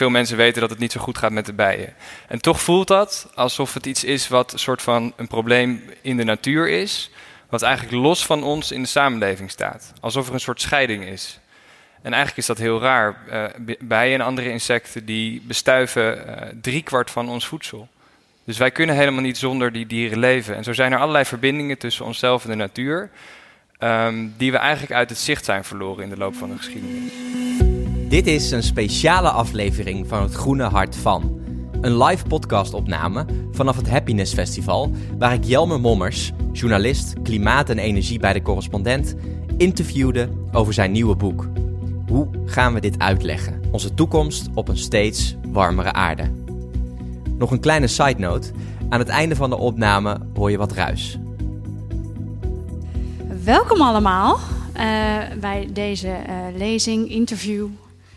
veel mensen weten dat het niet zo goed gaat met de bijen. En toch voelt dat alsof het iets is wat een soort van een probleem in de natuur is, wat eigenlijk los van ons in de samenleving staat. Alsof er een soort scheiding is. En eigenlijk is dat heel raar. Uh, bijen en andere insecten die bestuiven uh, driekwart van ons voedsel. Dus wij kunnen helemaal niet zonder die dieren leven. En zo zijn er allerlei verbindingen tussen onszelf en de natuur, um, die we eigenlijk uit het zicht zijn verloren in de loop van de geschiedenis. Dit is een speciale aflevering van het Groene Hart van. Een live podcastopname vanaf het Happiness Festival, waar ik Jelmer Mommers, journalist klimaat en energie bij de correspondent, interviewde over zijn nieuwe boek. Hoe gaan we dit uitleggen? Onze toekomst op een steeds warmere aarde. Nog een kleine side note. Aan het einde van de opname hoor je wat ruis. Welkom allemaal uh, bij deze uh, lezing, interview,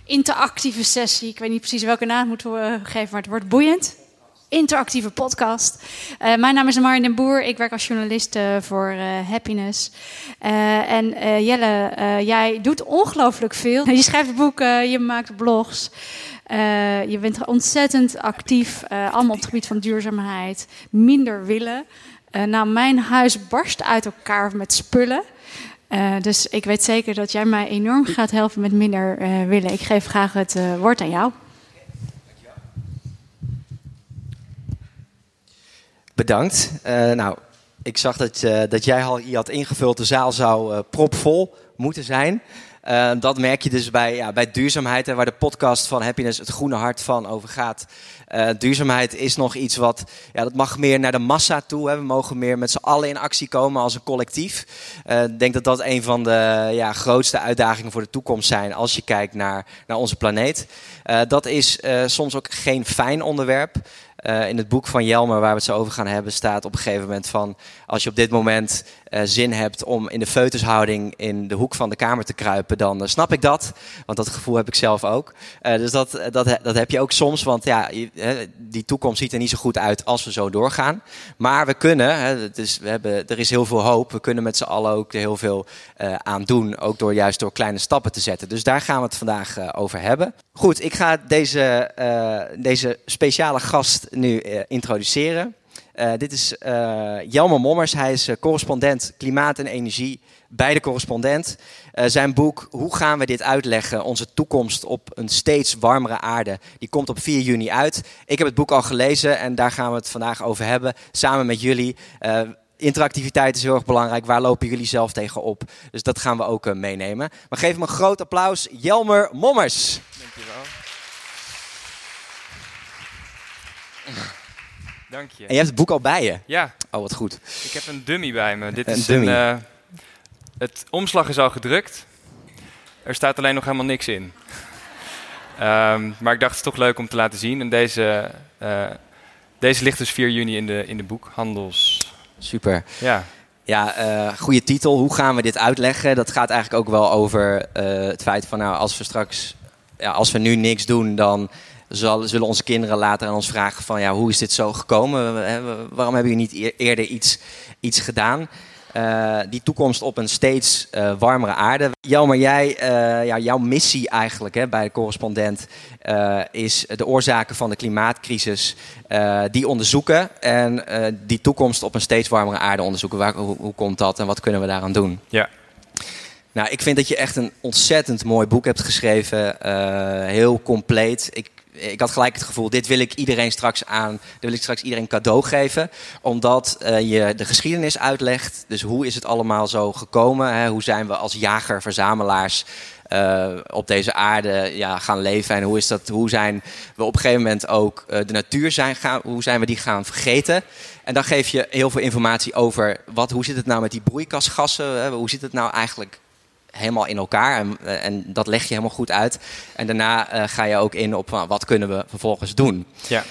interactieve sessie. Ik weet niet precies welke naam moeten we geven, maar het wordt boeiend. Interactieve podcast. Uh, mijn naam is Marijn den Boer. Ik werk als journalist voor Happiness. en Jelle, jij doet ongelooflijk veel. Je schrijft boeken, je maakt blogs. Je bent ontzettend actief, allemaal op het gebied van duurzaamheid, minder willen. Nou, mijn huis barst uit elkaar met spullen. Dus ik weet zeker dat jij mij enorm gaat helpen met minder willen. Ik geef graag het woord aan jou. Bedankt. nou, ik zag dat, dat jij al hier had ingevuld. De zaal zou propvol moeten zijn. Uh, dat merk je dus bij, ja, bij duurzaamheid, hè, waar de podcast van Happiness het groene hart van over gaat. Uh, duurzaamheid is nog iets wat, ja, dat mag meer naar de massa toe. Hè. We mogen meer met z'n allen in actie komen als een collectief. Uh, ik denk dat dat een van de ja, grootste uitdagingen voor de toekomst zijn als je kijkt naar, naar onze planeet. dat is soms ook geen fijn onderwerp. In het boek van Jelmer, waar we het zo over gaan hebben, staat op een gegeven moment van... als je op dit moment uh, zin hebt om in de feutushouding in de hoek van de kamer te kruipen... dan uh, snap ik dat, want dat gevoel heb ik zelf ook. dus dat, dat, dat heb je ook soms, want ja, die toekomst ziet er niet zo goed uit als we zo doorgaan. Maar we kunnen, hè, we hebben, er is heel veel hoop, we kunnen met z'n allen ook heel veel aan doen. Ook door juist door kleine stappen te zetten. Dus daar gaan we het vandaag over hebben. Goed, ik ga deze, deze speciale gast nu introduceren. Uh, dit is uh, Jelmer Mommers. Hij is correspondent klimaat en energie bij de correspondent. zijn boek Hoe gaan we dit uitleggen? Onze toekomst op een steeds warmere aarde. Die komt op 4 juni uit. Ik heb het boek al gelezen en daar gaan we het vandaag over hebben. Samen met jullie. interactiviteit is heel erg belangrijk. Waar lopen jullie zelf tegen op? Dus dat gaan we ook meenemen. Maar geef hem een groot applaus. Jelmer Mommers. Dankjewel. Dank je. En je hebt het boek al bij je? Ja. Oh, wat goed. Ik heb een dummy bij me. Dit een is dummy. Een, uh, het omslag is al gedrukt. Er staat alleen nog helemaal niks in. um, maar ik dacht het is toch leuk om te laten zien. En deze, uh, deze ligt dus 4 juni in de, in de boekhandels. Super. Ja. Ja, uh, goede titel. Hoe gaan we dit uitleggen? Dat gaat eigenlijk ook wel over het feit van, nou, als we straks, ja, als we nu niks doen, dan zal, zullen onze kinderen later aan ons vragen van ja, hoe is dit zo gekomen? Waarom hebben jullie niet eerder iets, iets gedaan? Uh, die toekomst op een steeds uh, warmere aarde. Jelmer, jij, uh, ja, jouw missie eigenlijk hè, bij de correspondent is de oorzaken van de klimaatcrisis die onderzoeken en die toekomst op een steeds warmere aarde onderzoeken. Waar, hoe, hoe komt dat en wat kunnen we daaraan doen? Ja. Nou, ik vind dat je echt een ontzettend mooi boek hebt geschreven. heel compleet. Ik ik had gelijk het gevoel, dit wil ik iedereen straks aan, dit wil ik straks iedereen cadeau geven. Omdat uh, je de geschiedenis uitlegt. Dus hoe is het allemaal zo gekomen? Hè? Hoe zijn we als jager-verzamelaars uh, op deze aarde ja, gaan leven? En hoe, is dat, hoe zijn we op een gegeven moment ook uh, de natuur zijn gaan, hoe zijn we die gaan vergeten? En dan geef je heel veel informatie over wat, hoe zit het nou met die broeikasgassen? Hè? Hoe zit het nou eigenlijk helemaal in elkaar. En, eh, en, dat leg je helemaal goed uit. En daarna uh, ga je ook in op uh, wat kunnen we vervolgens doen. Ja.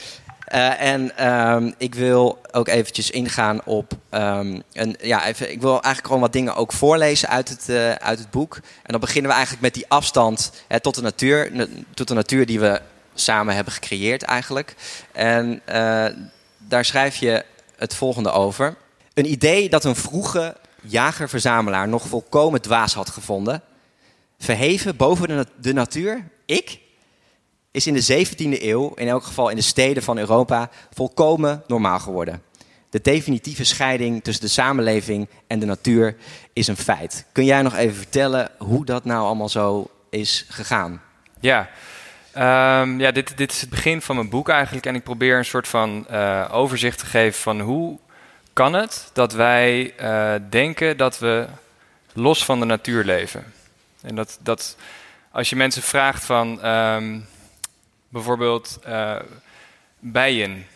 Uh, en um, ik wil ook eventjes ingaan op. Um, een, ja, even, ik wil eigenlijk gewoon wat dingen ook voorlezen uit het, uit het boek. En dan beginnen we eigenlijk met die afstand hè, tot, de natuur, tot de natuur die we samen hebben gecreëerd eigenlijk. En daar schrijf je het volgende over. Een idee dat een vroege jager-verzamelaar nog volkomen dwaas had gevonden. Verheven boven de, natuur, ik? is in de 17e eeuw, in elk geval in de steden van Europa, volkomen normaal geworden. De definitieve scheiding tussen de samenleving en de natuur is een feit. Kun jij nog even vertellen hoe dat nou allemaal zo is gegaan? Ja, Ehm, ja dit, dit is het begin van mijn boek eigenlijk. En ik probeer een soort van uh, overzicht te geven van hoe kan het dat wij uh, denken dat we los van de natuur leven. En dat, dat als je mensen vraagt van um, bijvoorbeeld uh, bijen.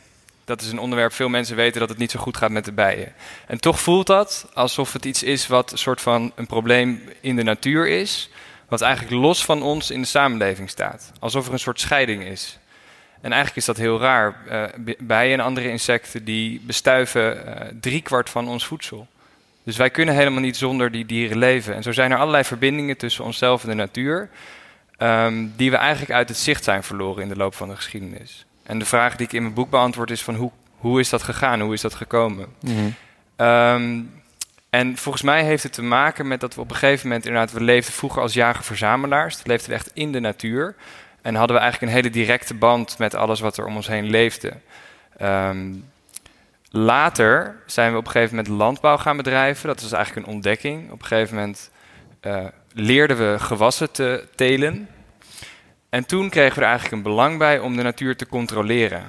Dat is een onderwerp, veel mensen weten dat het niet zo goed gaat met de bijen. En toch voelt dat alsof het iets is wat een soort van een probleem in de natuur is wat eigenlijk los van ons in de samenleving staat. Alsof er een soort scheiding is. En eigenlijk is dat heel raar. Uh, bijen en andere insecten die bestuiven uh, driekwart van ons voedsel. Dus wij kunnen helemaal niet zonder die dieren leven. En zo zijn er allerlei verbindingen tussen onszelf en de natuur, um, die we eigenlijk uit het zicht zijn verloren in de loop van de geschiedenis. En de vraag die ik in mijn boek beantwoord is van hoe, hoe is dat gegaan, hoe is dat gekomen? Mm -hmm. um, en volgens mij heeft het te maken met dat we op een gegeven moment inderdaad, we leefden vroeger als jager-verzamelaars. leefden we echt in de natuur. En hadden we eigenlijk een hele directe band met alles wat er om ons heen leefde. Um, later zijn we op een gegeven moment landbouw gaan bedrijven. Dat was eigenlijk een ontdekking. Op een gegeven moment uh, leerden we gewassen te telen. En toen kregen we er eigenlijk een belang bij om de natuur te controleren.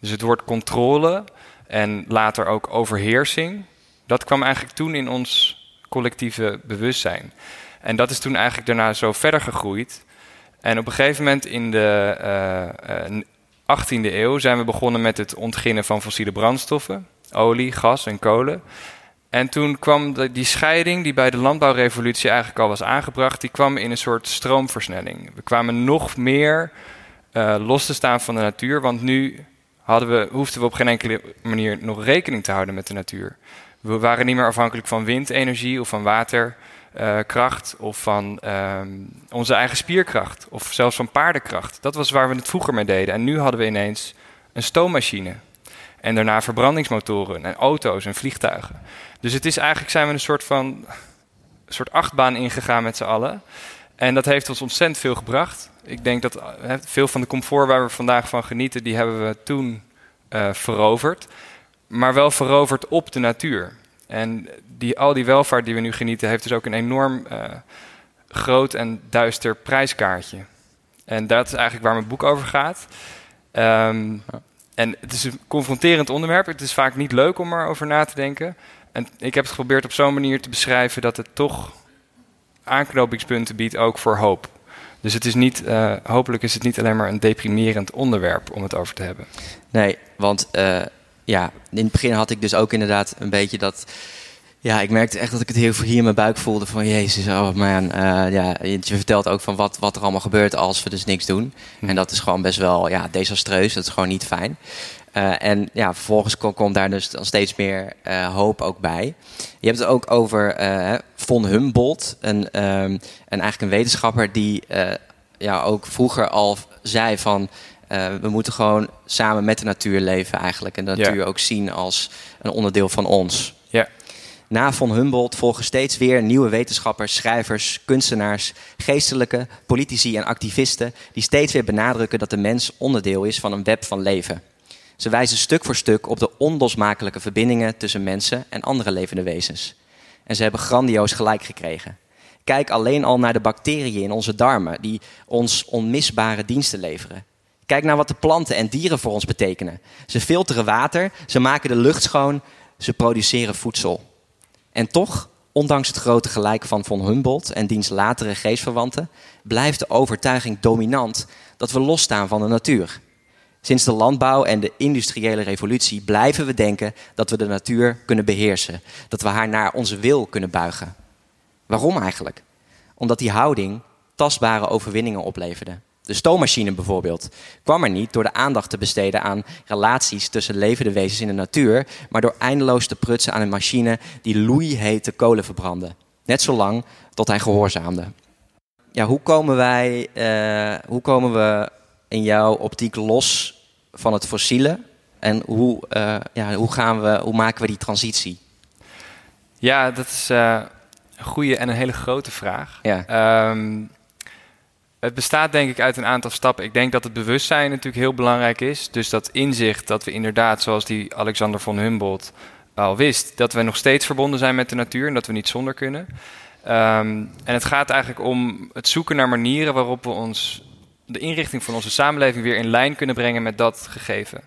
Dus het woord controle en later ook overheersing dat kwam eigenlijk toen in ons collectieve bewustzijn. En dat is toen eigenlijk daarna zo verder gegroeid. En op een gegeven moment in de uh, uh, 18e eeuw zijn we begonnen met het ontginnen van fossiele brandstoffen, olie, gas en kolen. En toen kwam die scheiding, die bij de landbouwrevolutie eigenlijk al was aangebracht, die kwam in een soort stroomversnelling. We kwamen nog meer uh, los te staan van de natuur, want nu hadden we, hoefden we op geen enkele manier nog rekening te houden met de natuur. We waren niet meer afhankelijk van windenergie of van waterkracht uh, of van um, onze eigen spierkracht of zelfs van paardenkracht. Dat was waar we het vroeger mee deden. En nu hadden we ineens een stoommachine. En daarna verbrandingsmotoren en auto's en vliegtuigen. Dus het is eigenlijk zijn we een soort van een soort achtbaan ingegaan met z'n allen. En dat heeft ons ontzettend veel gebracht. Ik denk dat he, veel van de comfort waar we vandaag van genieten, die hebben we toen uh, veroverd maar wel veroverd op de natuur. En die, al die welvaart die we nu genieten, heeft dus ook een enorm uh, groot en duister prijskaartje. En dat is eigenlijk waar mijn boek over gaat. Um, en het is een confronterend onderwerp. Het is vaak niet leuk om erover na te denken. En ik heb het geprobeerd op zo'n manier te beschrijven dat het toch aanknopingspunten biedt ook voor hoop. Dus het is niet, uh, hopelijk is het niet alleen maar een deprimerend onderwerp om het over te hebben. Nee, want uh, ja, in het begin had ik dus ook inderdaad een beetje dat. Ja, ik merkte echt dat ik het heel hier in mijn buik voelde van Jezus, oh man. Uh, ja, je vertelt ook van wat, wat er allemaal gebeurt als we dus niks doen. Hm. En dat is gewoon best wel ja, desastreus. Dat is gewoon niet fijn. Uh, en ja, vervolgens komt kom daar dus dan steeds meer uh, hoop ook bij. Je hebt het ook over von Humboldt, een, um, en eigenlijk een wetenschapper die ja, ook vroeger al zei van uh, we moeten gewoon samen met de natuur leven eigenlijk. En de natuur ja. ook zien als een onderdeel van ons. Ja. Na von Humboldt volgen steeds weer nieuwe wetenschappers, schrijvers, kunstenaars, geestelijke, politici en activisten die steeds weer benadrukken dat de mens onderdeel is van een web van leven. Ze wijzen stuk voor stuk op de onlosmakelijke verbindingen tussen mensen en andere levende wezens. En ze hebben grandioos gelijk gekregen. Kijk alleen al naar de bacteriën in onze darmen die ons onmisbare diensten leveren. Kijk naar wat de planten en dieren voor ons betekenen. Ze filteren water, ze maken de lucht schoon, ze produceren voedsel. En toch, ondanks het grote gelijk van von Humboldt en diens latere geestverwanten, blijft de overtuiging dominant dat we losstaan van de natuur. Sinds de landbouw en de industriële revolutie blijven we denken dat we de natuur kunnen beheersen, dat we haar naar onze wil kunnen buigen. Waarom eigenlijk? Omdat die houding tastbare overwinningen opleverde. De stoommachine bijvoorbeeld kwam er niet door de aandacht te besteden aan relaties tussen levende wezens in de natuur, maar door eindeloos te prutsen aan een machine die loeihete kolen verbrandde. Net zolang tot hij gehoorzaamde. Ja, hoe komen wij, uh, hoe komen we in jouw optiek los van het fossiele? En hoe, uh, ja, hoe, gaan we, hoe maken we die transitie? Ja, dat is uh, een goede en een hele grote vraag. Ja. Um, Het bestaat denk ik uit een aantal stappen. Ik denk dat het bewustzijn natuurlijk heel belangrijk is. Dus dat inzicht dat we inderdaad, zoals die Alexander von Humboldt al wist, dat we nog steeds verbonden zijn met de natuur en dat we niet zonder kunnen. Ehm, en het gaat eigenlijk om het zoeken naar manieren waarop we ons de inrichting van onze samenleving weer in lijn kunnen brengen met dat gegeven.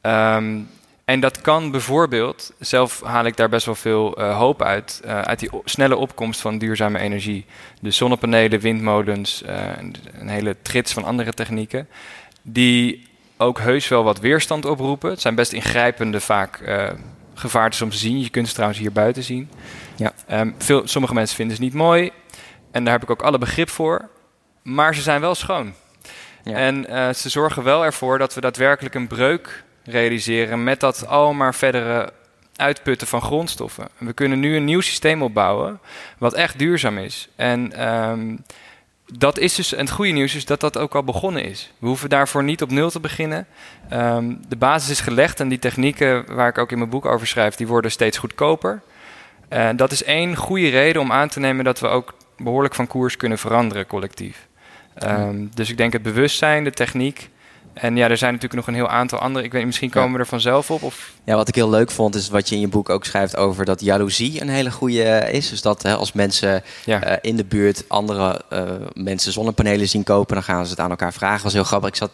Ehm, en dat kan bijvoorbeeld, zelf haal ik daar best wel veel eh, hoop uit, uh, uit die snelle opkomst van duurzame energie. Dus zonnepanelen, windmolens, uh, een hele trits van andere technieken, die ook heus wel wat weerstand oproepen. Het zijn best ingrijpende, vaak gevaartes om te zien. Je kunt ze trouwens hier buiten zien. Ja. Um, veel, sommige mensen vinden ze niet mooi en daar heb ik ook alle begrip voor, maar ze zijn wel schoon. Ja. En ze zorgen wel ervoor dat we daadwerkelijk een breuk realiseren met dat al maar verdere uitputten van grondstoffen. We kunnen nu een nieuw systeem opbouwen wat echt duurzaam is. En um, dat is dus, en het goede nieuws is dat dat ook al begonnen is. We hoeven daarvoor niet op nul te beginnen. Um, de basis is gelegd en die technieken waar ik ook in mijn boek over schrijf, die worden steeds goedkoper. En dat is één goede reden om aan te nemen dat we ook behoorlijk van koers kunnen veranderen collectief. Um, dus ik denk het bewustzijn, de techniek en ja, er zijn natuurlijk nog een heel aantal andere. Ik weet misschien komen we er vanzelf op. Of... Ja, wat ik heel leuk vond, is wat je in je boek ook schrijft over dat jaloezie een hele goede is. Dus dat hè, als mensen ja. uh, in de buurt andere uh, mensen zonnepanelen zien kopen, dan gaan ze het aan elkaar vragen. Dat was heel grappig. Ik zat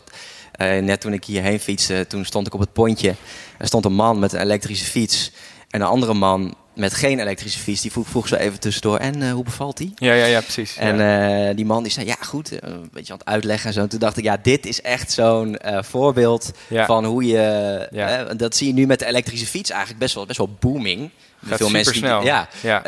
uh, net toen ik hierheen fietste, toen stond ik op het pontje. Er stond een man met een elektrische fiets. En een andere man met geen elektrische fiets, die vroeg, vroeg zo even tussendoor. En uh, hoe bevalt die? Ja, ja, ja, precies. En ja. Uh, die man die zei, ja goed, uh, een beetje aan het uitleggen en zo. En toen dacht ik, ja, dit is echt zo'n voorbeeld ja. van hoe je... dat zie je nu met de elektrische fiets eigenlijk best wel, best wel booming. Gaat veel mensen snel. Die, ja, ja.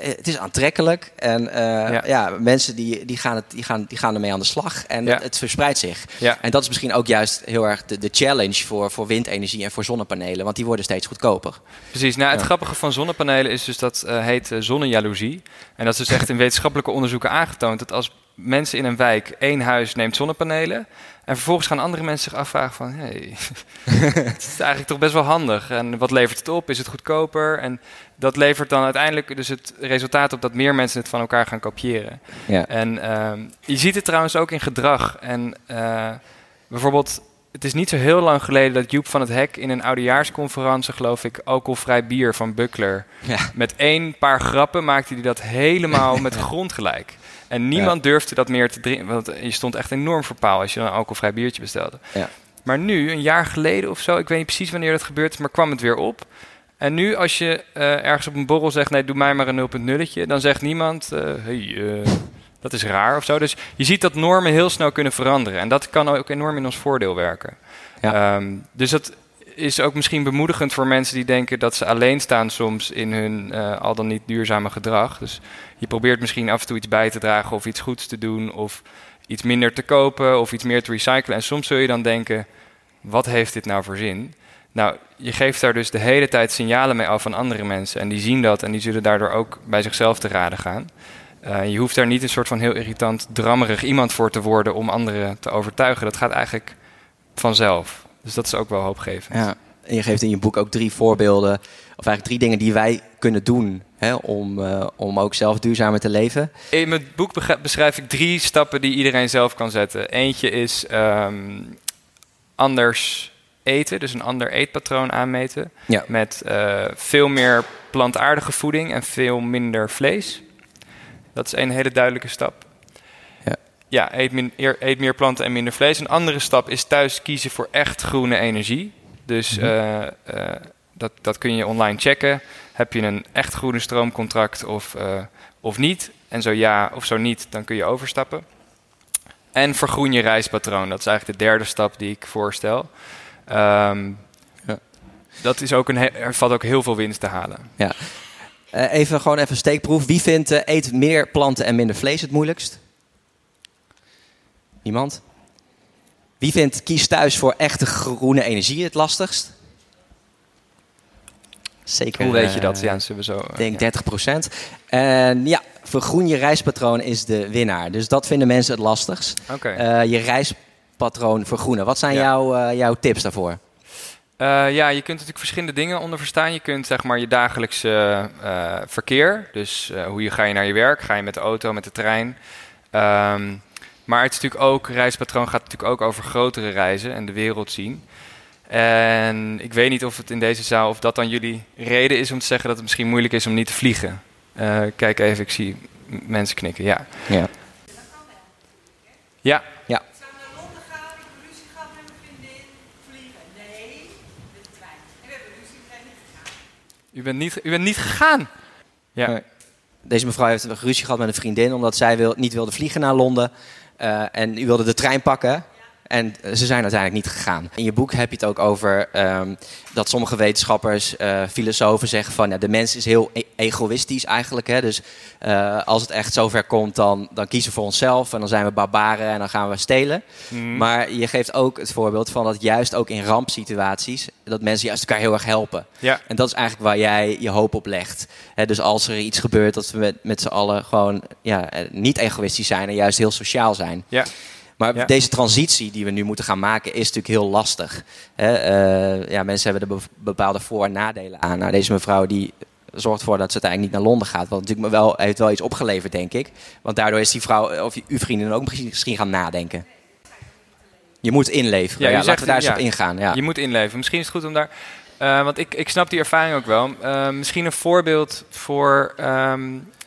het is aantrekkelijk en ja. ja. mensen die, die, gaan het, die, gaan, die gaan ermee aan de slag en het, het, verspreidt zich. Ja. En dat is misschien ook juist heel erg de, de challenge voor, voor windenergie en voor zonnepanelen, want die worden steeds goedkoper. Precies. Nou, het grappige van zonnepanelen is dus dat heet zonnejaloezie. En dat is dus echt in wetenschappelijke onderzoeken aangetoond dat als mensen in een wijk één huis neemt zonnepanelen. En vervolgens gaan andere mensen zich afvragen van... Hey, het is eigenlijk toch best wel handig. En wat levert het op? Is het goedkoper? En dat levert dan uiteindelijk dus het resultaat op... dat meer mensen het van elkaar gaan kopiëren. Ja. En uh, je ziet het trouwens ook in gedrag. En uh, bijvoorbeeld... Het is niet zo heel lang geleden dat Joep van het Hek in een oudejaarsconferentie, geloof ik, alcoholvrij bier van Buckler. Ja. Met één paar grappen maakte hij dat helemaal met de grond gelijk. En niemand ja. durfde dat meer te drinken. Want je stond echt enorm voor paal als je een alcoholvrij biertje bestelde. Ja. Maar nu, een jaar geleden of zo, ik weet niet precies wanneer dat gebeurd is, maar kwam het weer op. En nu, als je uh, ergens op een borrel zegt: nee, doe mij maar een 0.0'tje, dan zegt niemand: uh, hey, uh, dat is raar of zo. Dus je ziet dat normen heel snel kunnen veranderen. En dat kan ook enorm in ons voordeel werken. Ja. Um, dus dat is ook misschien bemoedigend voor mensen die denken dat ze alleen staan soms in hun uh, al dan niet duurzame gedrag. Dus je probeert misschien af en toe iets bij te dragen of iets goeds te doen of iets minder te kopen of iets meer te recyclen. En soms zul je dan denken, wat heeft dit nou voor zin? Nou, je geeft daar dus de hele tijd signalen mee af aan andere mensen. En die zien dat en die zullen daardoor ook bij zichzelf te raden gaan. Uh, je hoeft daar niet een soort van heel irritant, drammerig iemand voor te worden om anderen te overtuigen. Dat gaat eigenlijk vanzelf. Dus dat is ook wel hoopgevend. Ja, en je geeft in je boek ook drie voorbeelden, of eigenlijk drie dingen die wij kunnen doen hè, om, uh, om ook zelf duurzamer te leven. In mijn boek beschrijf ik drie stappen die iedereen zelf kan zetten. Eentje is um, anders eten, dus een ander eetpatroon aanmeten. Ja. Met uh, veel meer plantaardige voeding en veel minder vlees. Dat is een hele duidelijke stap. Ja, eet, min, eet, meer planten en minder vlees. Een andere stap is thuis kiezen voor echt groene energie. Dus mm-hmm. uh, uh, dat, dat kun je online checken. Heb je een echt groene stroomcontract of, uh, of niet? En zo ja of zo niet, dan kun je overstappen. En vergroen je reispatroon. Dat is eigenlijk de derde stap die ik voorstel. Um, ja. Dat is ook een er valt ook heel veel winst te halen. Ja. Even gewoon even steekproef. Wie vindt eet meer planten en minder vlees het moeilijkst? Niemand? Wie vindt kies thuis voor echte groene energie het lastigst? Zeker. Hoe weet je dat? Ja, zullen we zo. Ik denk 30 procent. En ja, vergroen je reispatroon is de winnaar. Dus dat vinden mensen het lastigst. Okay. Uh, je reispatroon vergroenen. Wat zijn ja. jouw, uh, jouw tips daarvoor? Uh, ja, je kunt natuurlijk verschillende dingen onder verstaan. Je kunt zeg maar je dagelijkse verkeer. Dus hoe je, ga je naar je werk? Ga je met de auto, met de trein? Um, Maar het is natuurlijk ook, reispatroon gaat natuurlijk ook over grotere reizen en de wereld zien. En ik weet niet of het in deze zaal, of dat dan jullie reden is om te zeggen dat het misschien moeilijk is om niet te vliegen. Uh, kijk even, ik zie mensen knikken. Ja. Ja. Ja. ja. Zou naar Londen gaan, ik heb ruzie gehad met mijn vriendin, vliegen. Nee, met de trein. En we hebben ruzie, we zijn niet gegaan. U bent niet, u bent niet gegaan. Ja. Nee. Deze mevrouw heeft een ruzie gehad met een vriendin omdat zij wil, niet wilde vliegen naar Londen. Uh, en u wilde de trein pakken. En ze zijn uiteindelijk niet gegaan. In je boek heb je het ook over um, dat sommige wetenschappers, uh, filosofen zeggen van ja, de mens is heel e egoïstisch eigenlijk. Hè? Dus uh, als het echt zover komt, dan, dan kiezen we voor onszelf en dan zijn we barbaren en dan gaan we stelen. Mm. Maar je geeft ook het voorbeeld van dat juist ook in rampsituaties, dat mensen juist elkaar heel erg helpen. Ja. En dat is eigenlijk waar jij je hoop op legt. Hè? Dus als er iets gebeurt, dat we met, met z'n allen gewoon ja, niet egoïstisch zijn en juist heel sociaal zijn. Ja. Maar Ja. deze transitie die we nu moeten gaan maken is natuurlijk heel lastig. Hè, eh, ja, mensen hebben er be- bepaalde voor- en nadelen aan. Nou, deze mevrouw die zorgt ervoor dat ze uiteindelijk niet naar Londen gaat. Wat natuurlijk wel, heeft wel iets opgeleverd, denk ik. Want daardoor is die vrouw, of uw vriendin ook misschien- gaan nadenken. Je moet inleveren. Ja, laten we daar eens op ingaan. Ja. Je moet inleven. Misschien is het goed om daar. eh, want ik, ik snap die ervaring ook wel. Eh, misschien een voorbeeld voor ehm,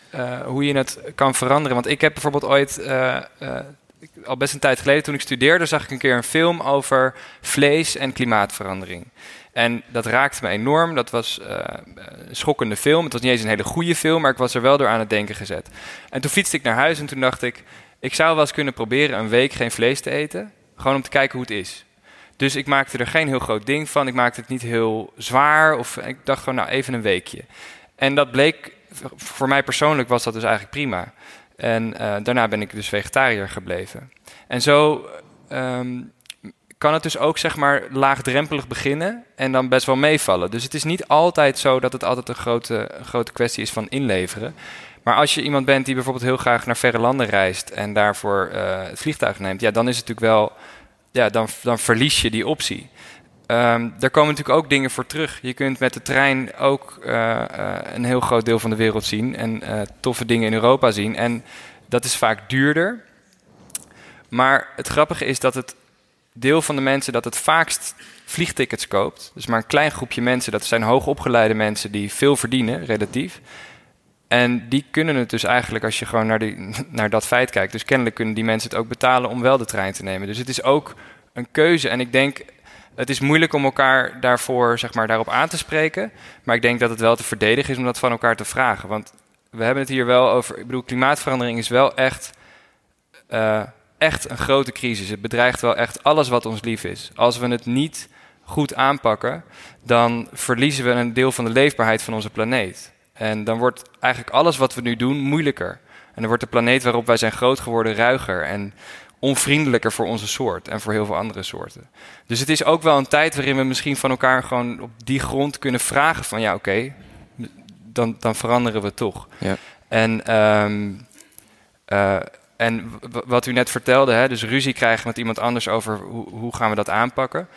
eh, hoe je het kan veranderen. Want ik heb bijvoorbeeld ooit. Al best een tijd geleden, toen ik studeerde, zag ik een keer een film over vlees en klimaatverandering. En dat raakte me enorm. Dat was eh, een schokkende film. Het was niet eens een hele goede film, maar ik was er wel door aan het denken gezet. En toen fietste ik naar huis en toen dacht ik, ik zou wel eens kunnen proberen een week geen vlees te eten. Gewoon om te kijken hoe het is. Dus ik maakte er geen heel groot ding van. Ik maakte het niet heel zwaar. Of ik dacht gewoon, nou, even een weekje. En dat bleek, voor mij persoonlijk was dat dus eigenlijk prima. En eh, daarna ben ik dus vegetariër gebleven. En zo ehm, kan het dus ook, zeg maar, laagdrempelig beginnen en dan best wel meevallen. Dus het is niet altijd zo dat het altijd een grote, grote kwestie is van inleveren. Maar als je iemand bent die bijvoorbeeld heel graag naar verre landen reist en daarvoor eh, het vliegtuig neemt, ja, dan is het natuurlijk wel, ja, dan, dan verlies je die optie. Ehm, daar komen natuurlijk ook dingen voor terug. Je kunt met de trein ook eh, eh, een heel groot deel van de wereld zien en eh, toffe dingen in Europa zien. En dat is vaak duurder. Maar het grappige is dat het deel van de mensen dat het vaakst vliegtickets koopt, dus maar een klein groepje mensen, dat zijn hoogopgeleide mensen die veel verdienen, relatief. En die kunnen het dus eigenlijk, als je gewoon naar, die, naar dat feit kijkt, dus kennelijk kunnen die mensen het ook betalen om wel de trein te nemen. Dus het is ook een keuze. En ik denk, het is moeilijk om elkaar daarvoor, zeg maar, daarop aan te spreken. Maar ik denk dat het wel te verdedigen is om dat van elkaar te vragen. Want we hebben het hier wel over, ik bedoel, klimaatverandering is wel echt, eh, echt een grote crisis. Het bedreigt wel echt alles wat ons lief is. Als we het niet goed aanpakken, dan verliezen we een deel van de leefbaarheid van onze planeet. En dan wordt eigenlijk alles wat we nu doen moeilijker. En dan wordt de planeet waarop wij zijn groot geworden ruiger en onvriendelijker voor onze soort en voor heel veel andere soorten. Dus het is ook wel een tijd waarin we misschien van elkaar gewoon op die grond kunnen vragen van ja oké, dan, dan veranderen we toch. Ja. En, ehm, eh, en wat u net vertelde, hè, dus ruzie krijgen met iemand anders over hoe, hoe gaan we dat aanpakken.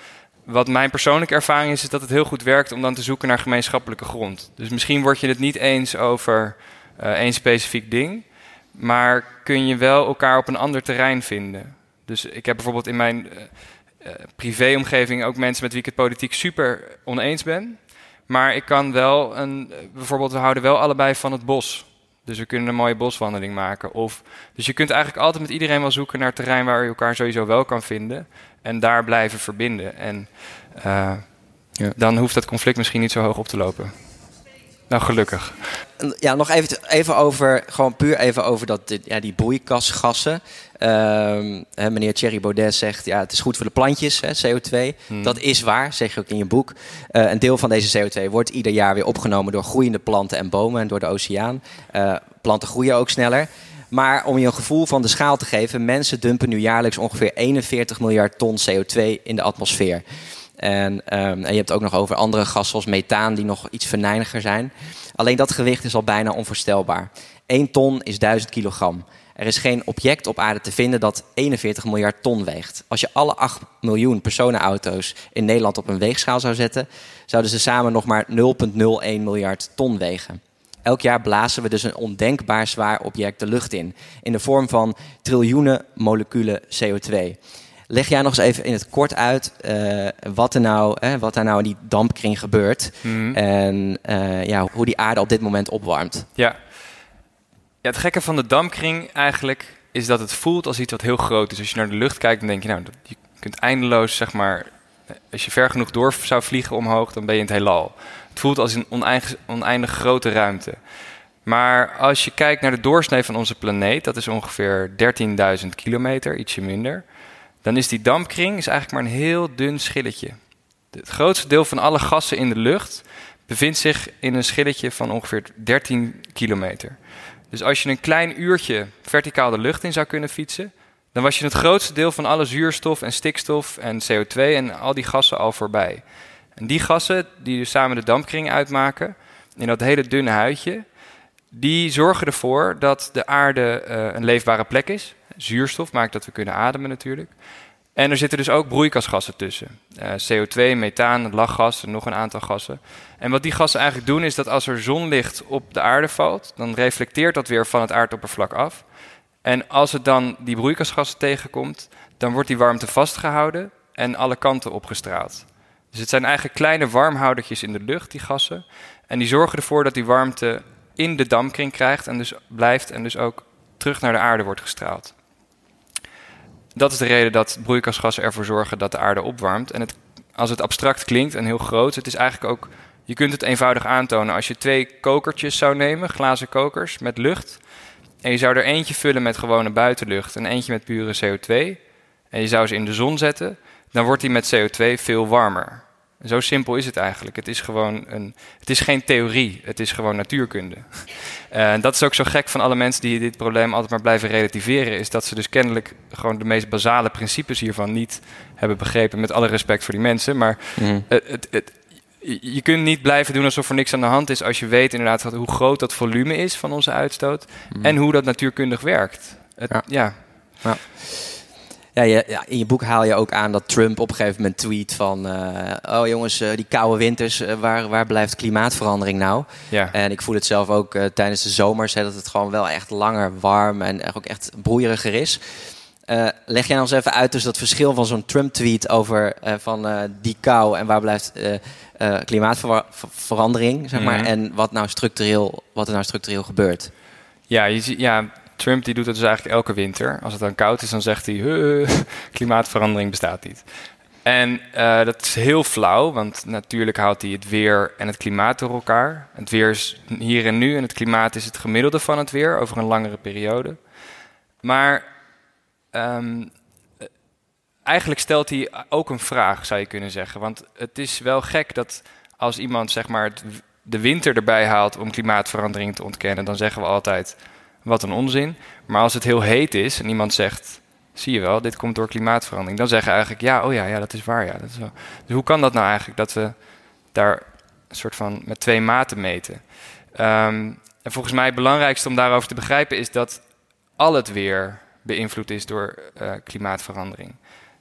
Wat mijn persoonlijke ervaring is, is dat het heel goed werkt om dan te zoeken naar gemeenschappelijke grond. Dus misschien word je het niet eens over eh, één specifiek ding, maar kun je wel elkaar op een ander terrein vinden. Dus ik heb bijvoorbeeld in mijn eh, eh, privéomgeving ook mensen met wie ik het politiek super oneens ben. Maar ik kan wel een. eh, Bijvoorbeeld, we houden wel allebei van het bos. Dus we kunnen een mooie boswandeling maken. Of, dus je kunt eigenlijk altijd met iedereen wel zoeken naar terrein waar je elkaar sowieso wel kan vinden. En daar blijven verbinden. En Ja. dan hoeft dat conflict misschien niet zo hoog op te lopen. Nou, gelukkig. Ja, nog even, even over, gewoon puur even over dat, ja, die broeikasgassen. Ehm, meneer Thierry Baudet zegt, ja, het is goed voor de plantjes, hè, CO2. Hmm. Dat is waar, zeg je ook in je boek. Eh, een deel van deze CO2 wordt ieder jaar weer opgenomen door groeiende planten en bomen en door de oceaan. Eh, planten groeien ook sneller. Maar om je een gevoel van de schaal te geven, mensen dumpen nu jaarlijks ongeveer 41 miljard ton CO2 in de atmosfeer. En, ehm, en je hebt het ook nog over andere gassen zoals methaan, die nog iets venijniger zijn. Alleen dat gewicht is al bijna onvoorstelbaar. 1 ton is 1000 kilogram. Er is geen object op aarde te vinden dat 41 miljard ton weegt. Als je alle 8 miljoen personenauto's in Nederland op een weegschaal zou zetten, zouden ze samen nog maar 0,01 miljard ton wegen. elk jaar blazen we dus een ondenkbaar zwaar object de lucht in. In de vorm van triljoenen moleculen CO2. Leg jij nog eens even in het kort uit eh, wat, er nou, hè, wat er nou in die dampkring gebeurt. Mhm. En eh, ja, hoe die aarde op dit moment opwarmt. Ja. ja, het gekke van de dampkring eigenlijk is dat het voelt als iets wat heel groot is. Als je naar de lucht kijkt, dan denk je, nou, je kunt eindeloos, zeg maar, als je ver genoeg door zou vliegen omhoog, dan ben je in het heelal. Het voelt als een oneindig, oneindig grote ruimte. Maar als je kijkt naar de doorsnee van onze planeet, dat is ongeveer 13.000 kilometer, ietsje minder, dan is die dampkring is eigenlijk maar een heel dun schilletje. Het grootste deel van alle gassen in de lucht bevindt zich in een schilletje van ongeveer 13 kilometer. Dus als je een klein uurtje verticaal de lucht in zou kunnen fietsen, dan was je het grootste deel van alle zuurstof en stikstof en CO2 en al die gassen al voorbij. En die gassen, die dus samen de dampkring uitmaken, in dat hele dunne huidje, die zorgen ervoor dat de aarde eh, een leefbare plek is. Zuurstof maakt dat we kunnen ademen natuurlijk. En er zitten dus ook broeikasgassen tussen. Eh, CO2, methaan, lachgas en nog een aantal gassen. En wat die gassen eigenlijk doen is dat als er zonlicht op de aarde valt, dan reflecteert dat weer van het aardoppervlak af. En als het dan die broeikasgassen tegenkomt, dan wordt die warmte vastgehouden en alle kanten opgestraald. Dus het zijn eigenlijk kleine warmhoudertjes in de lucht, die gassen. En die zorgen ervoor dat die warmte in de dampkring krijgt en dus blijft en dus ook terug naar de aarde wordt gestraald. Dat is de reden dat broeikasgassen ervoor zorgen dat de aarde opwarmt. En het, als het abstract klinkt en heel groot, het is eigenlijk ook. Je kunt het eenvoudig aantonen. Als je twee kokertjes zou nemen, glazen kokers met lucht. En je zou er eentje vullen met gewone buitenlucht en eentje met pure CO2. En je zou ze in de zon zetten, dan wordt die met CO2 veel warmer. Zo simpel is het eigenlijk. Het is gewoon een. Het is geen theorie, het is gewoon natuurkunde. En dat is ook zo gek van alle mensen die dit probleem altijd maar blijven relativeren, is dat ze dus kennelijk gewoon de meest basale principes hiervan niet hebben begrepen. Met alle respect voor die mensen. Maar het, het, het- je kunt niet blijven doen alsof er niks aan de hand is als je weet inderdaad hoe groot dat volume is van onze uitstoot en hoe dat natuurkundig werkt. Het- Ja. ja. Ja, je, ja, in je boek haal je ook aan dat Trump op een gegeven moment tweet van... eh, oh jongens, eh, die koude winters, eh, waar, waar blijft klimaatverandering nou? Ja. En ik voel het zelf ook tijdens de zomers... Hè, dat het gewoon wel echt langer warm en ook echt broeieriger is. Leg jij eens even uit dus dat verschil van zo'n Trump-tweet over van die kou... en waar blijft klimaatverandering, zeg maar... Mhm. en wat, nou structureel, wat er nou structureel gebeurt. Ja, je ziet, ja, Trump die doet het dus eigenlijk elke winter. Als het dan koud is, dan zegt hij: "Huh, klimaatverandering bestaat niet. En eh, dat is heel flauw, want natuurlijk houdt hij het weer en het klimaat door elkaar. Het weer is hier en nu en het klimaat is het gemiddelde van het weer over een langere periode. Maar ehm, eh, eigenlijk stelt hij ook een vraag, zou je kunnen zeggen. Want het is wel gek dat als iemand zeg maar de winter erbij haalt om klimaatverandering te ontkennen, dan zeggen we altijd wat een onzin. Maar als het heel heet is en iemand zegt, zie je wel, dit komt door klimaatverandering, dan zeggen eigenlijk ja, oh ja, ja, dat is waar, ja, dat is wel. Dus hoe kan dat nou eigenlijk dat we daar een soort van met twee maten meten? Ehm, en volgens mij het belangrijkste om daarover te begrijpen is dat al het weer beïnvloed is door eh, klimaatverandering.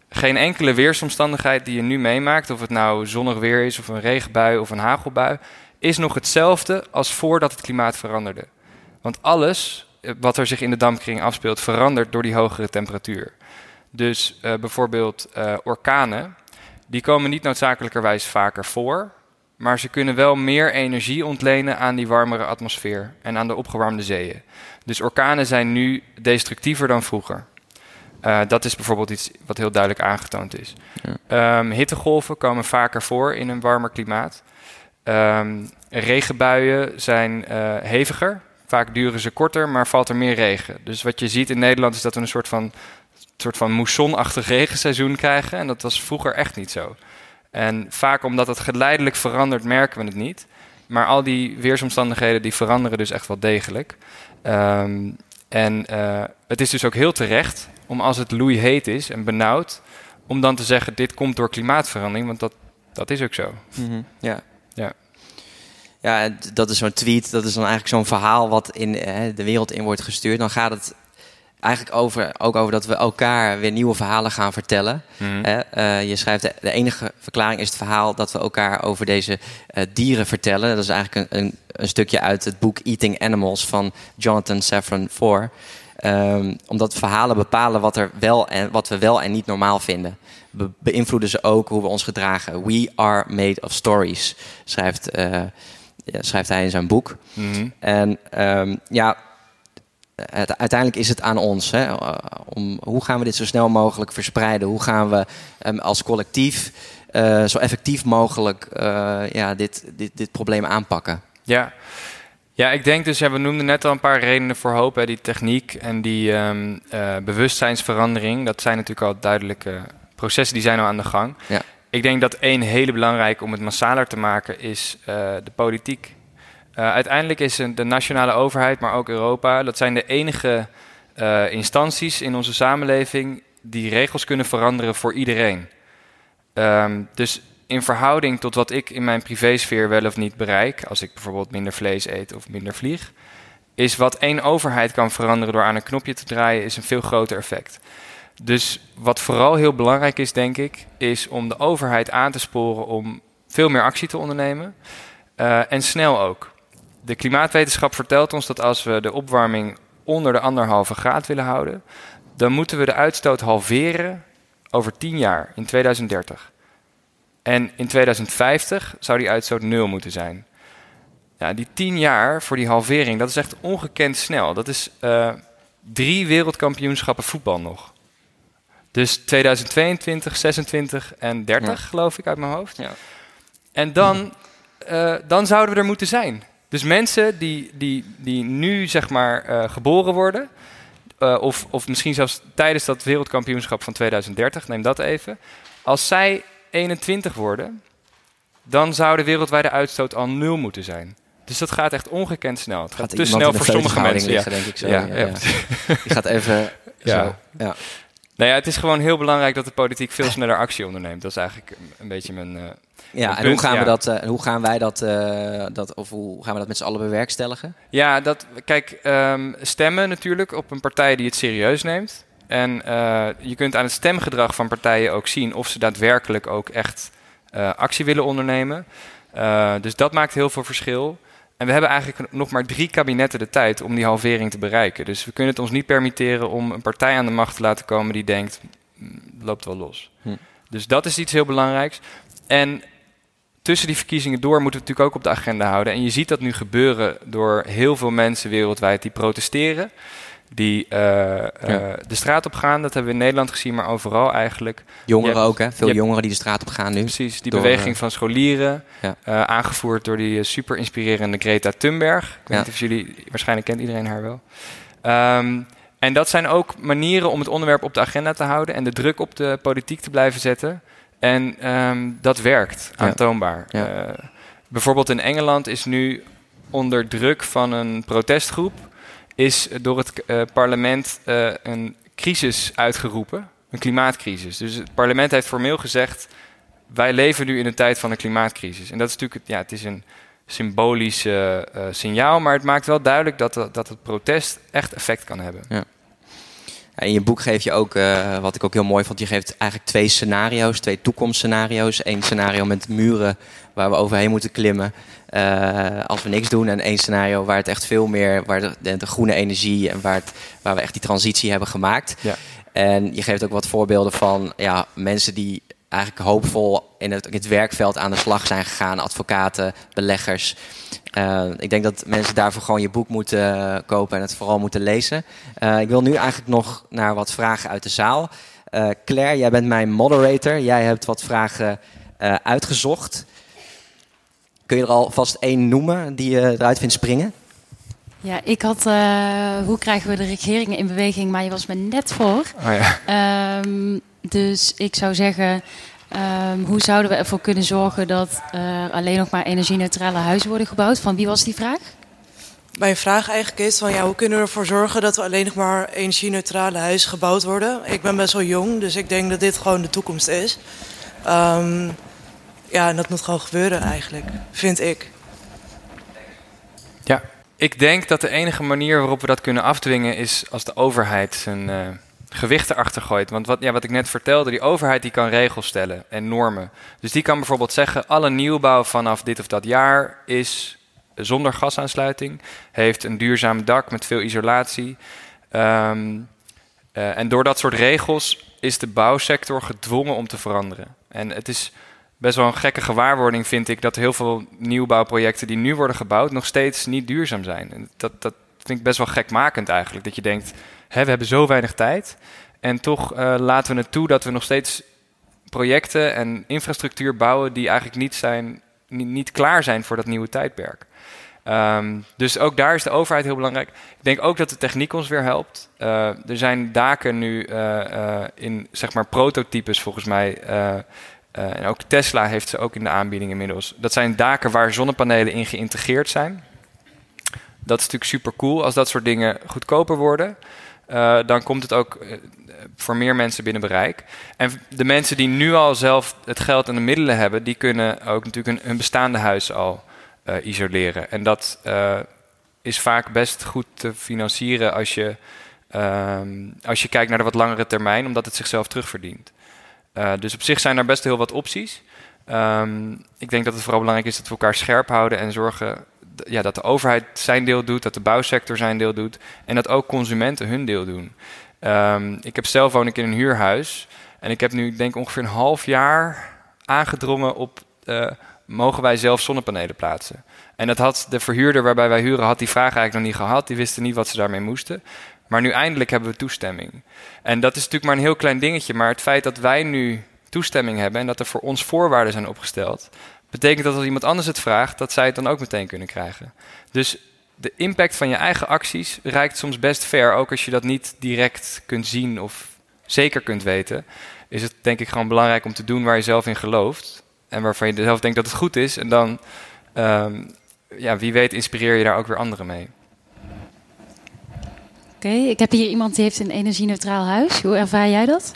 Geen enkele weersomstandigheid die je nu meemaakt, of het nou zonnig weer is, of een regenbui of een hagelbui, is nog hetzelfde als voordat het klimaat veranderde. Want alles wat er zich in de dampkring afspeelt, verandert door die hogere temperatuur. Dus eh, bijvoorbeeld eh, orkanen, die komen niet noodzakelijkerwijs vaker voor, maar ze kunnen wel meer energie ontlenen aan die warmere atmosfeer en aan de opgewarmde zeeën. Dus orkanen zijn nu destructiever dan vroeger. Eh, dat is bijvoorbeeld iets wat heel duidelijk aangetoond is. Ehm, hittegolven komen vaker voor in een warmer klimaat. Ehm, regenbuien zijn heviger. Vaak duren ze korter, maar valt er meer regen. Dus wat je ziet in Nederland is dat we een soort van, soort van moessonachtig regenseizoen krijgen. En dat was vroeger echt niet zo. En vaak omdat het geleidelijk verandert, merken we het niet. Maar al die weersomstandigheden die veranderen dus echt wel degelijk. Ehm, en eh, het is dus ook heel terecht om als het loeiheet is en benauwd, om dan te zeggen dit komt door klimaatverandering, want dat, dat is ook zo. Ja. Ja. Ja, dat is zo'n tweet, dat is dan eigenlijk zo'n verhaal wat in eh, de wereld in wordt gestuurd. Dan gaat het eigenlijk over, ook over dat we elkaar weer nieuwe verhalen gaan vertellen. Mhm. Eh, je schrijft, de, de enige verklaring is het verhaal dat we elkaar over deze eh, dieren vertellen. Dat is eigenlijk een, een, een stukje uit het boek Eating Animals van Jonathan Safran Foer. Ehm, omdat verhalen bepalen wat, er wel en, wat we wel en niet normaal vinden. Be- beïnvloeden ze ook hoe we ons gedragen. We are made of stories, schrijft, eh, ja, schrijft hij in zijn boek. Mhm. En ehm, ja, het, uiteindelijk is het aan ons. Hè, eh, om, hoe gaan we dit zo snel mogelijk verspreiden? Hoe gaan we ehm, als collectief eh, zo effectief mogelijk eh, ja, dit, dit, dit probleem aanpakken? Ja. ja, ik denk dus, ja, we noemden net al een paar redenen voor hoop. Hè, die techniek en die ehm, eh, bewustzijnsverandering. Dat zijn natuurlijk al duidelijke processen die zijn al aan de gang. Ja. Ik denk dat één hele belangrijke om het massaler te maken is eh, de politiek. Eh, uiteindelijk is de nationale overheid, maar ook Europa, dat zijn de enige eh, instanties in onze samenleving die regels kunnen veranderen voor iedereen. Ehm, dus in verhouding tot wat ik in mijn privésfeer wel of niet bereik, als ik bijvoorbeeld minder vlees eet of minder vlieg, is wat één overheid kan veranderen door aan een knopje te draaien, is een veel groter effect. Dus wat vooral heel belangrijk is, denk ik, is om de overheid aan te sporen om veel meer actie te ondernemen. Eh, en snel ook. De klimaatwetenschap vertelt ons dat als we de opwarming onder de anderhalve graad willen houden, dan moeten we de uitstoot halveren over 10 jaar, in 2030. En in 2050 zou die uitstoot nul moeten zijn. Ja, die 10 jaar voor die halvering, dat is echt ongekend snel. Dat is eh, drie wereldkampioenschappen voetbal nog. Dus 2022, 26 en 30, Ja. geloof ik uit mijn hoofd. Ja. En dan, eh, dan zouden we er moeten zijn. Dus mensen die, die, die nu zeg maar eh, geboren worden, eh, of, of misschien zelfs tijdens dat wereldkampioenschap van 2030, neem dat even. Als zij 21 worden, dan zou de wereldwijde uitstoot al nul moeten zijn. Dus dat gaat echt ongekend snel. Het gaat, te snel voor sommige mensen. Ja. denk ik zo. Ja, Ja, ja. Die gaat even Ja. zo. Ja. Nou ja, het is gewoon heel belangrijk dat de politiek veel sneller actie onderneemt. Dat is eigenlijk een- een beetje mijn. eh, Ja, en hoe gaan, we dat, eh, hoe gaan wij dat, eh, dat, of hoe gaan we dat met z'n allen bewerkstelligen? Ja, dat, kijk, ehm, stemmen natuurlijk op een partij die het serieus neemt. En je kunt aan het stemgedrag van partijen ook zien of ze daadwerkelijk ook echt actie willen ondernemen. Dus dat maakt heel veel verschil. En we hebben eigenlijk nog maar drie kabinetten de tijd om die halvering te bereiken. Dus we kunnen het ons niet permitteren om een partij aan de macht te laten komen die denkt, "Mm, loopt wel los. Hm. Dus dat is iets heel belangrijks. En tussen die verkiezingen door moeten we het natuurlijk ook op de agenda houden. En je ziet dat nu gebeuren door heel veel mensen wereldwijd die protesteren. Die eh, eh, de straat op gaan. Dat hebben we in Nederland gezien, maar overal eigenlijk. Jongeren hebt- ook, hè? Veel hebt- jongeren die de straat op gaan nu. Precies, die Door, beweging eh, van scholieren. ja. aangevoerd door die super inspirerende Greta Thunberg. Ik weet Ja. niet of jullie, waarschijnlijk kent iedereen haar wel. Ehm, en dat zijn ook manieren om het onderwerp op de agenda te houden. En de druk op de politiek te blijven zetten. En ehm, dat werkt, aantoonbaar. Bijvoorbeeld in Engeland is nu onder druk van een protestgroep... is door het eh, parlement eh, een crisis uitgeroepen. Een klimaatcrisis. Dus het parlement heeft formeel gezegd... wij leven nu in een tijd van een klimaatcrisis. En dat is natuurlijk... Ja, het is een symbolisch eh, signaal... maar het maakt wel duidelijk dat, dat het protest echt effect kan hebben. Ja, In je boek geef je ook, eh, wat ik ook heel mooi vond, je geeft eigenlijk twee scenario's, twee toekomstscenario's. Eén scenario met muren waar we overheen moeten klimmen eh, als we niks doen. En één scenario waar het echt veel meer, waar de, de, de groene energie en waar, het, waar we echt die transitie hebben gemaakt. Ja. En je geeft ook wat voorbeelden van ja, mensen die eigenlijk hoopvol in het, in het werkveld aan de slag zijn gegaan. Advocaten, beleggers. Eh, ik denk dat mensen daarvoor gewoon je boek moeten eh, kopen en het vooral moeten lezen. Eh, ik wil nu eigenlijk nog naar wat vragen uit de zaal. Claire, jij bent mijn moderator. Jij hebt wat vragen uitgezocht. Kun je er alvast één noemen die je eruit vindt springen? Ja, ik had hoe krijgen we de regeringen in beweging, maar je was me net voor. Oh ja. Ehm, dus ik zou zeggen, ehm, hoe zouden we ervoor kunnen zorgen dat er alleen nog maar energie-neutrale huizen worden gebouwd? Van wie was die vraag? Mijn vraag eigenlijk is van ja, hoe kunnen we ervoor zorgen dat er alleen nog maar energie-neutrale huizen gebouwd worden? Ik ben best wel jong, dus ik denk dat dit gewoon de toekomst is. Ehm, ja, en dat moet gewoon gebeuren eigenlijk, vind ik. Ja. Ik denk dat de enige manier waarop we dat kunnen afdwingen is als de overheid zijn uh, gewicht erachter gooit. Want wat, ja, wat ik net vertelde, die overheid die kan regels stellen en normen. Dus die kan bijvoorbeeld zeggen, alle nieuwbouw vanaf dit of dat jaar is zonder gasaansluiting, heeft een duurzaam dak met veel isolatie. Um, en door dat soort regels is de bouwsector gedwongen om te veranderen. En het is best wel een gekke gewaarwording, vind ik, dat heel veel nieuwbouwprojecten die nu worden gebouwd nog steeds niet duurzaam zijn. Dat, dat vind ik best wel gekmakend eigenlijk. Dat je denkt, hè, we hebben zo weinig tijd. En toch uh, laten we het toe dat we nog steeds projecten en infrastructuur bouwen die eigenlijk niet, zijn, niet, klaar zijn voor dat nieuwe tijdperk. Um, dus ook daar is de overheid heel belangrijk. Ik denk ook dat de techniek ons weer helpt. Uh, er zijn daken nu uh, in zeg maar prototypes volgens mij. en ook Tesla heeft ze ook in de aanbieding inmiddels. Dat zijn daken waar zonnepanelen in geïntegreerd zijn. Dat is natuurlijk super cool als dat soort dingen goedkoper worden. Dan komt het ook voor meer mensen binnen bereik. En de mensen die nu al zelf het geld en de middelen hebben, die kunnen ook natuurlijk hun, bestaande huis al uh, isoleren. En dat is vaak best goed te financieren als je, uh, als je kijkt naar de wat langere termijn, omdat het zichzelf terugverdient. Dus op zich zijn er best heel wat opties. Um, ik denk dat het vooral belangrijk is dat we elkaar scherp houden en zorgen ja, dat de overheid zijn deel doet, dat de bouwsector zijn deel doet en dat ook consumenten hun deel doen. Um, ik heb zelf woon ik in een huurhuis en ik heb nu denk ongeveer een half jaar aangedrongen op uh, mogen wij zelf zonnepanelen plaatsen? En dat had de verhuurder waarbij wij huren, had die vraag eigenlijk nog niet gehad. Die wisten niet wat ze daarmee moesten. Maar nu eindelijk hebben we toestemming. En dat is natuurlijk maar een heel klein dingetje. Maar het feit dat wij nu toestemming hebben en dat er voor ons voorwaarden zijn opgesteld, betekent dat als iemand anders het vraagt, dat zij het dan ook meteen kunnen krijgen. Dus de impact van je eigen acties reikt soms best ver, ook als je dat niet direct kunt zien of zeker kunt weten. Is het denk ik gewoon belangrijk om te doen waar je zelf in gelooft. En waarvan je zelf denkt dat het goed is. En dan, um, ja, wie weet, inspireer je daar ook weer anderen mee. Oké, ik heb hier iemand die heeft een energie-neutraal huis. Hoe ervaar jij dat?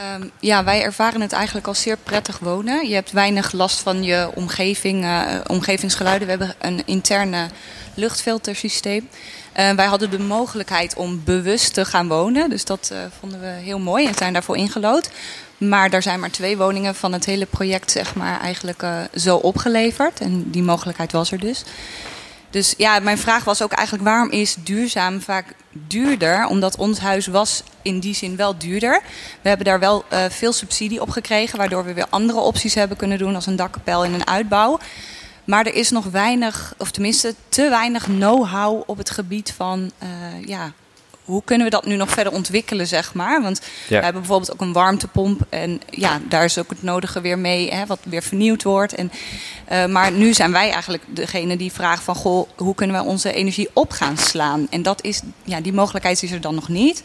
Um, ja, wij ervaren het eigenlijk als zeer prettig wonen. Je hebt weinig last van je omgeving, uh, omgevingsgeluiden. We hebben een interne luchtfiltersysteem. Uh, wij hadden de mogelijkheid om bewust te gaan wonen. Dus dat uh, vonden we heel mooi en zijn daarvoor ingelood. Maar daar zijn maar twee woningen van het hele project zeg maar, eigenlijk uh, zo opgeleverd. En die mogelijkheid was er dus. Dus ja, mijn vraag was ook eigenlijk waarom is duurzaam vaak duurder? Omdat ons huis was in die zin wel duurder. We hebben daar wel uh, veel subsidie op gekregen, waardoor we weer andere opties hebben kunnen doen als een dakkapel in een uitbouw. Maar er is nog weinig, of tenminste te weinig know-how op het gebied van uh, ja, hoe kunnen we dat nu nog verder ontwikkelen, zeg maar? Want ja. we hebben bijvoorbeeld ook een warmtepomp. En ja, daar is ook het nodige weer mee, hè, wat weer vernieuwd wordt. En, uh, maar nu zijn wij eigenlijk degene die vragen van... Goh, hoe kunnen we onze energie op gaan slaan? En dat is, ja, die mogelijkheid is er dan nog niet.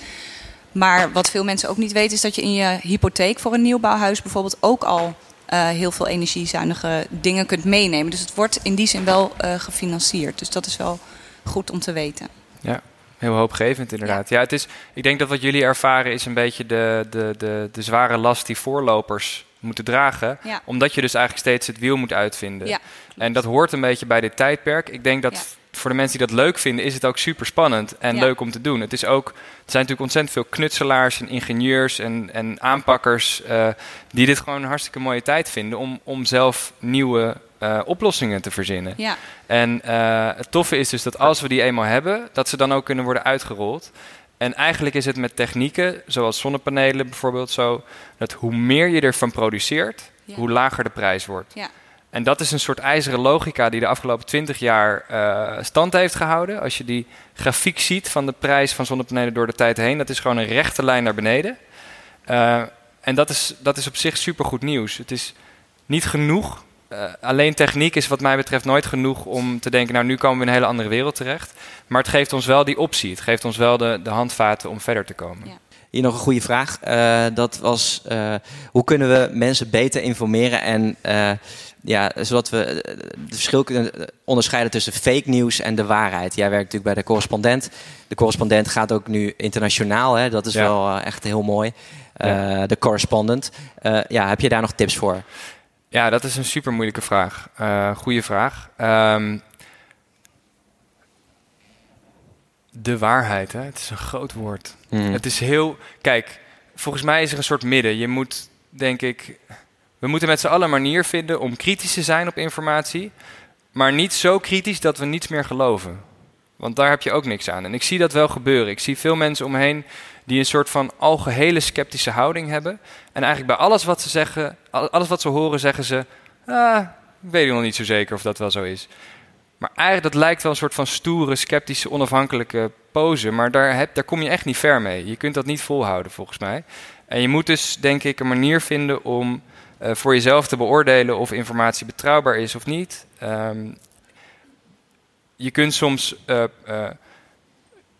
Maar wat veel mensen ook niet weten... is dat je in je hypotheek voor een nieuwbouwhuis bijvoorbeeld ook al... Uh, heel veel energiezuinige dingen kunt meenemen. Dus het wordt in die zin wel uh, gefinancierd. Dus dat is wel goed om te weten. Ja, Heel hoopgevend inderdaad. Ja. ja, het is, ik denk dat wat jullie ervaren is een beetje de, de, de, de zware last die voorlopers moeten dragen. Ja. Omdat je dus eigenlijk steeds het wiel moet uitvinden. Ja. En dat hoort een beetje bij dit tijdperk. Ik denk dat voor de mensen die dat leuk vinden, is het ook super spannend en leuk om te doen. Het is ook, er zijn natuurlijk ontzettend veel knutselaars en ingenieurs en, en aanpakkers uh, die dit gewoon een hartstikke mooie tijd vinden om, om zelf nieuwe uh, oplossingen te verzinnen. Ja. En uh, het toffe is dus dat als we die eenmaal hebben, dat ze dan ook kunnen worden uitgerold. En eigenlijk is het met technieken, zoals zonnepanelen bijvoorbeeld zo, dat hoe meer je ervan produceert, ja. hoe lager de prijs wordt. Ja. En dat is een soort ijzeren logica die de afgelopen 20 jaar uh, stand heeft gehouden. Als je die grafiek ziet van de prijs van zonnepanelen door de tijd heen, dat is gewoon een rechte lijn naar beneden. En dat is, dat is op zich supergoed nieuws. Het is niet genoeg uh, alleen techniek is wat mij betreft nooit genoeg om te denken, nou nu komen we in een hele andere wereld terecht. Maar het geeft ons wel die optie. Het geeft ons wel de, de handvaten om verder te komen. Ja. Hier nog een goede vraag. Uh, dat was, uh, hoe kunnen we mensen beter informeren en ja, zodat we het verschil kunnen onderscheiden tussen fake nieuws en de waarheid. Jij werkt natuurlijk bij de correspondent. De correspondent gaat ook nu internationaal. Hè? Dat is ja. wel echt heel mooi. Ja. De correspondent. ja, heb je daar nog tips voor? Ja, dat is een super moeilijke vraag. Uh, goeie vraag. Um, de waarheid. Hè? Het is een groot woord. Mm. Het is heel. Kijk, volgens mij is er een soort midden. Je moet, denk ik. We moeten met z'n allen een manier vinden om kritisch te zijn op informatie. Maar niet zo kritisch dat we niets meer geloven. Want daar heb je ook niks aan. En ik zie dat wel gebeuren. Ik zie veel mensen om me heen die een soort van algehele sceptische houding hebben. En eigenlijk bij alles wat ze zeggen, al- alles wat ze horen, zeggen ze. Ah, ik weet nog niet zo zeker of dat wel zo is. Maar eigenlijk dat lijkt wel een soort van stoere, sceptische, onafhankelijke pose. Maar daar, heb, daar kom je echt niet ver mee. Je kunt dat niet volhouden, volgens mij. En je moet dus, denk ik, een manier vinden om eh, voor jezelf te beoordelen of informatie betrouwbaar is of niet. Ehm, je kunt soms eh, eh,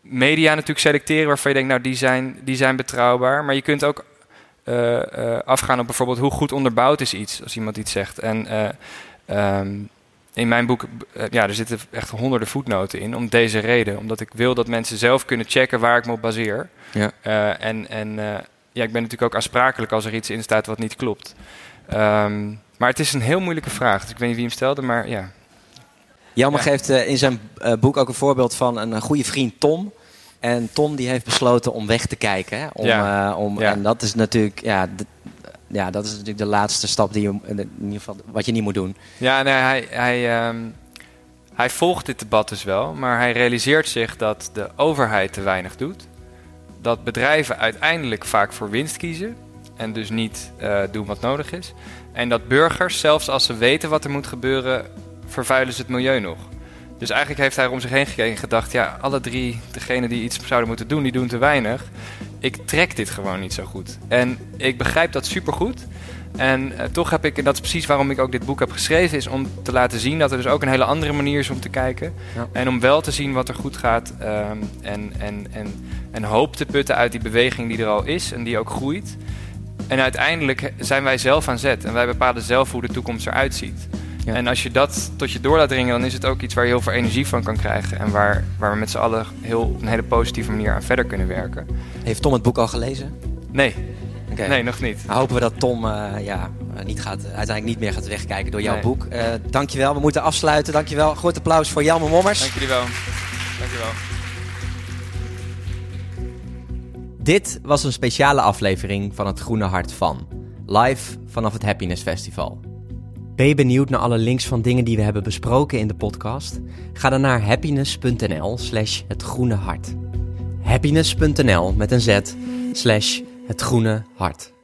media natuurlijk selecteren waarvan je denkt, nou, die zijn, die zijn betrouwbaar. Maar je kunt ook eh, eh, afgaan op bijvoorbeeld hoe goed onderbouwd is iets, als iemand iets zegt. En eh, ehm, in mijn boek, ja, er zitten echt honderden voetnoten in om deze reden. Omdat ik wil dat mensen zelf kunnen checken waar ik me op baseer. Ja. En en ja, ik ben natuurlijk ook aansprakelijk als er iets in staat wat niet klopt. Ehm, maar het is een heel moeilijke vraag. Dus ik weet niet wie hem stelde, maar ja. Jelmer Ja. geeft in zijn boek ook een voorbeeld van een, goede vriend Tom. En Tom die heeft besloten om weg te kijken. Hè? Om, Ja. eh, om, Ja. En dat is natuurlijk, ja, ja, dat is natuurlijk de laatste stap die je, in ieder geval, wat je niet moet doen. Ja, nee, hij, hij, ehm, hij volgt dit debat dus wel, maar hij realiseert zich dat de overheid te weinig doet. Dat bedrijven uiteindelijk vaak voor winst kiezen en dus niet eh, doen wat nodig is. En dat burgers, zelfs als ze weten wat er moet gebeuren, vervuilen ze het milieu nog. Dus eigenlijk heeft hij er om zich heen gekeken en gedacht: ja, alle drie, degenen die iets zouden moeten doen, die doen te weinig. Ik trek dit gewoon niet zo goed. En ik begrijp dat supergoed. En eh, toch heb ik, en dat is precies waarom ik ook dit boek heb geschreven, is om te laten zien dat er dus ook een hele andere manier is om te kijken. Ja. En om wel te zien wat er goed gaat. ehm, en, en, en, en hoop te putten uit die beweging die er al is en die ook groeit. En uiteindelijk zijn wij zelf aan zet en wij bepalen zelf hoe de toekomst eruit ziet. Ja. En als je dat tot je door laat dringen, dan is het ook iets waar je heel veel energie van kan krijgen. En waar, waar we met z'n allen heel, op een hele positieve manier aan verder kunnen werken. Heeft Tom het boek al gelezen? Nee, nee, nog niet. Nou, hopen we dat Tom eh, ja, eh, niet gaat, uiteindelijk niet meer gaat wegkijken door jouw Nee. boek. Eh dankjewel, we moeten afsluiten. Dankjewel. Groot applaus voor Jelmer Mommers. Dank jullie wel. Dank je wel. Dit was een speciale aflevering van Het Groene Hart van. Live vanaf het Happiness Festival. Ben je benieuwd naar alle links van dingen die we hebben besproken in de podcast? Ga dan naar happiness.nl slash het groene hart. Happiness.nl met een z slash het groene hart.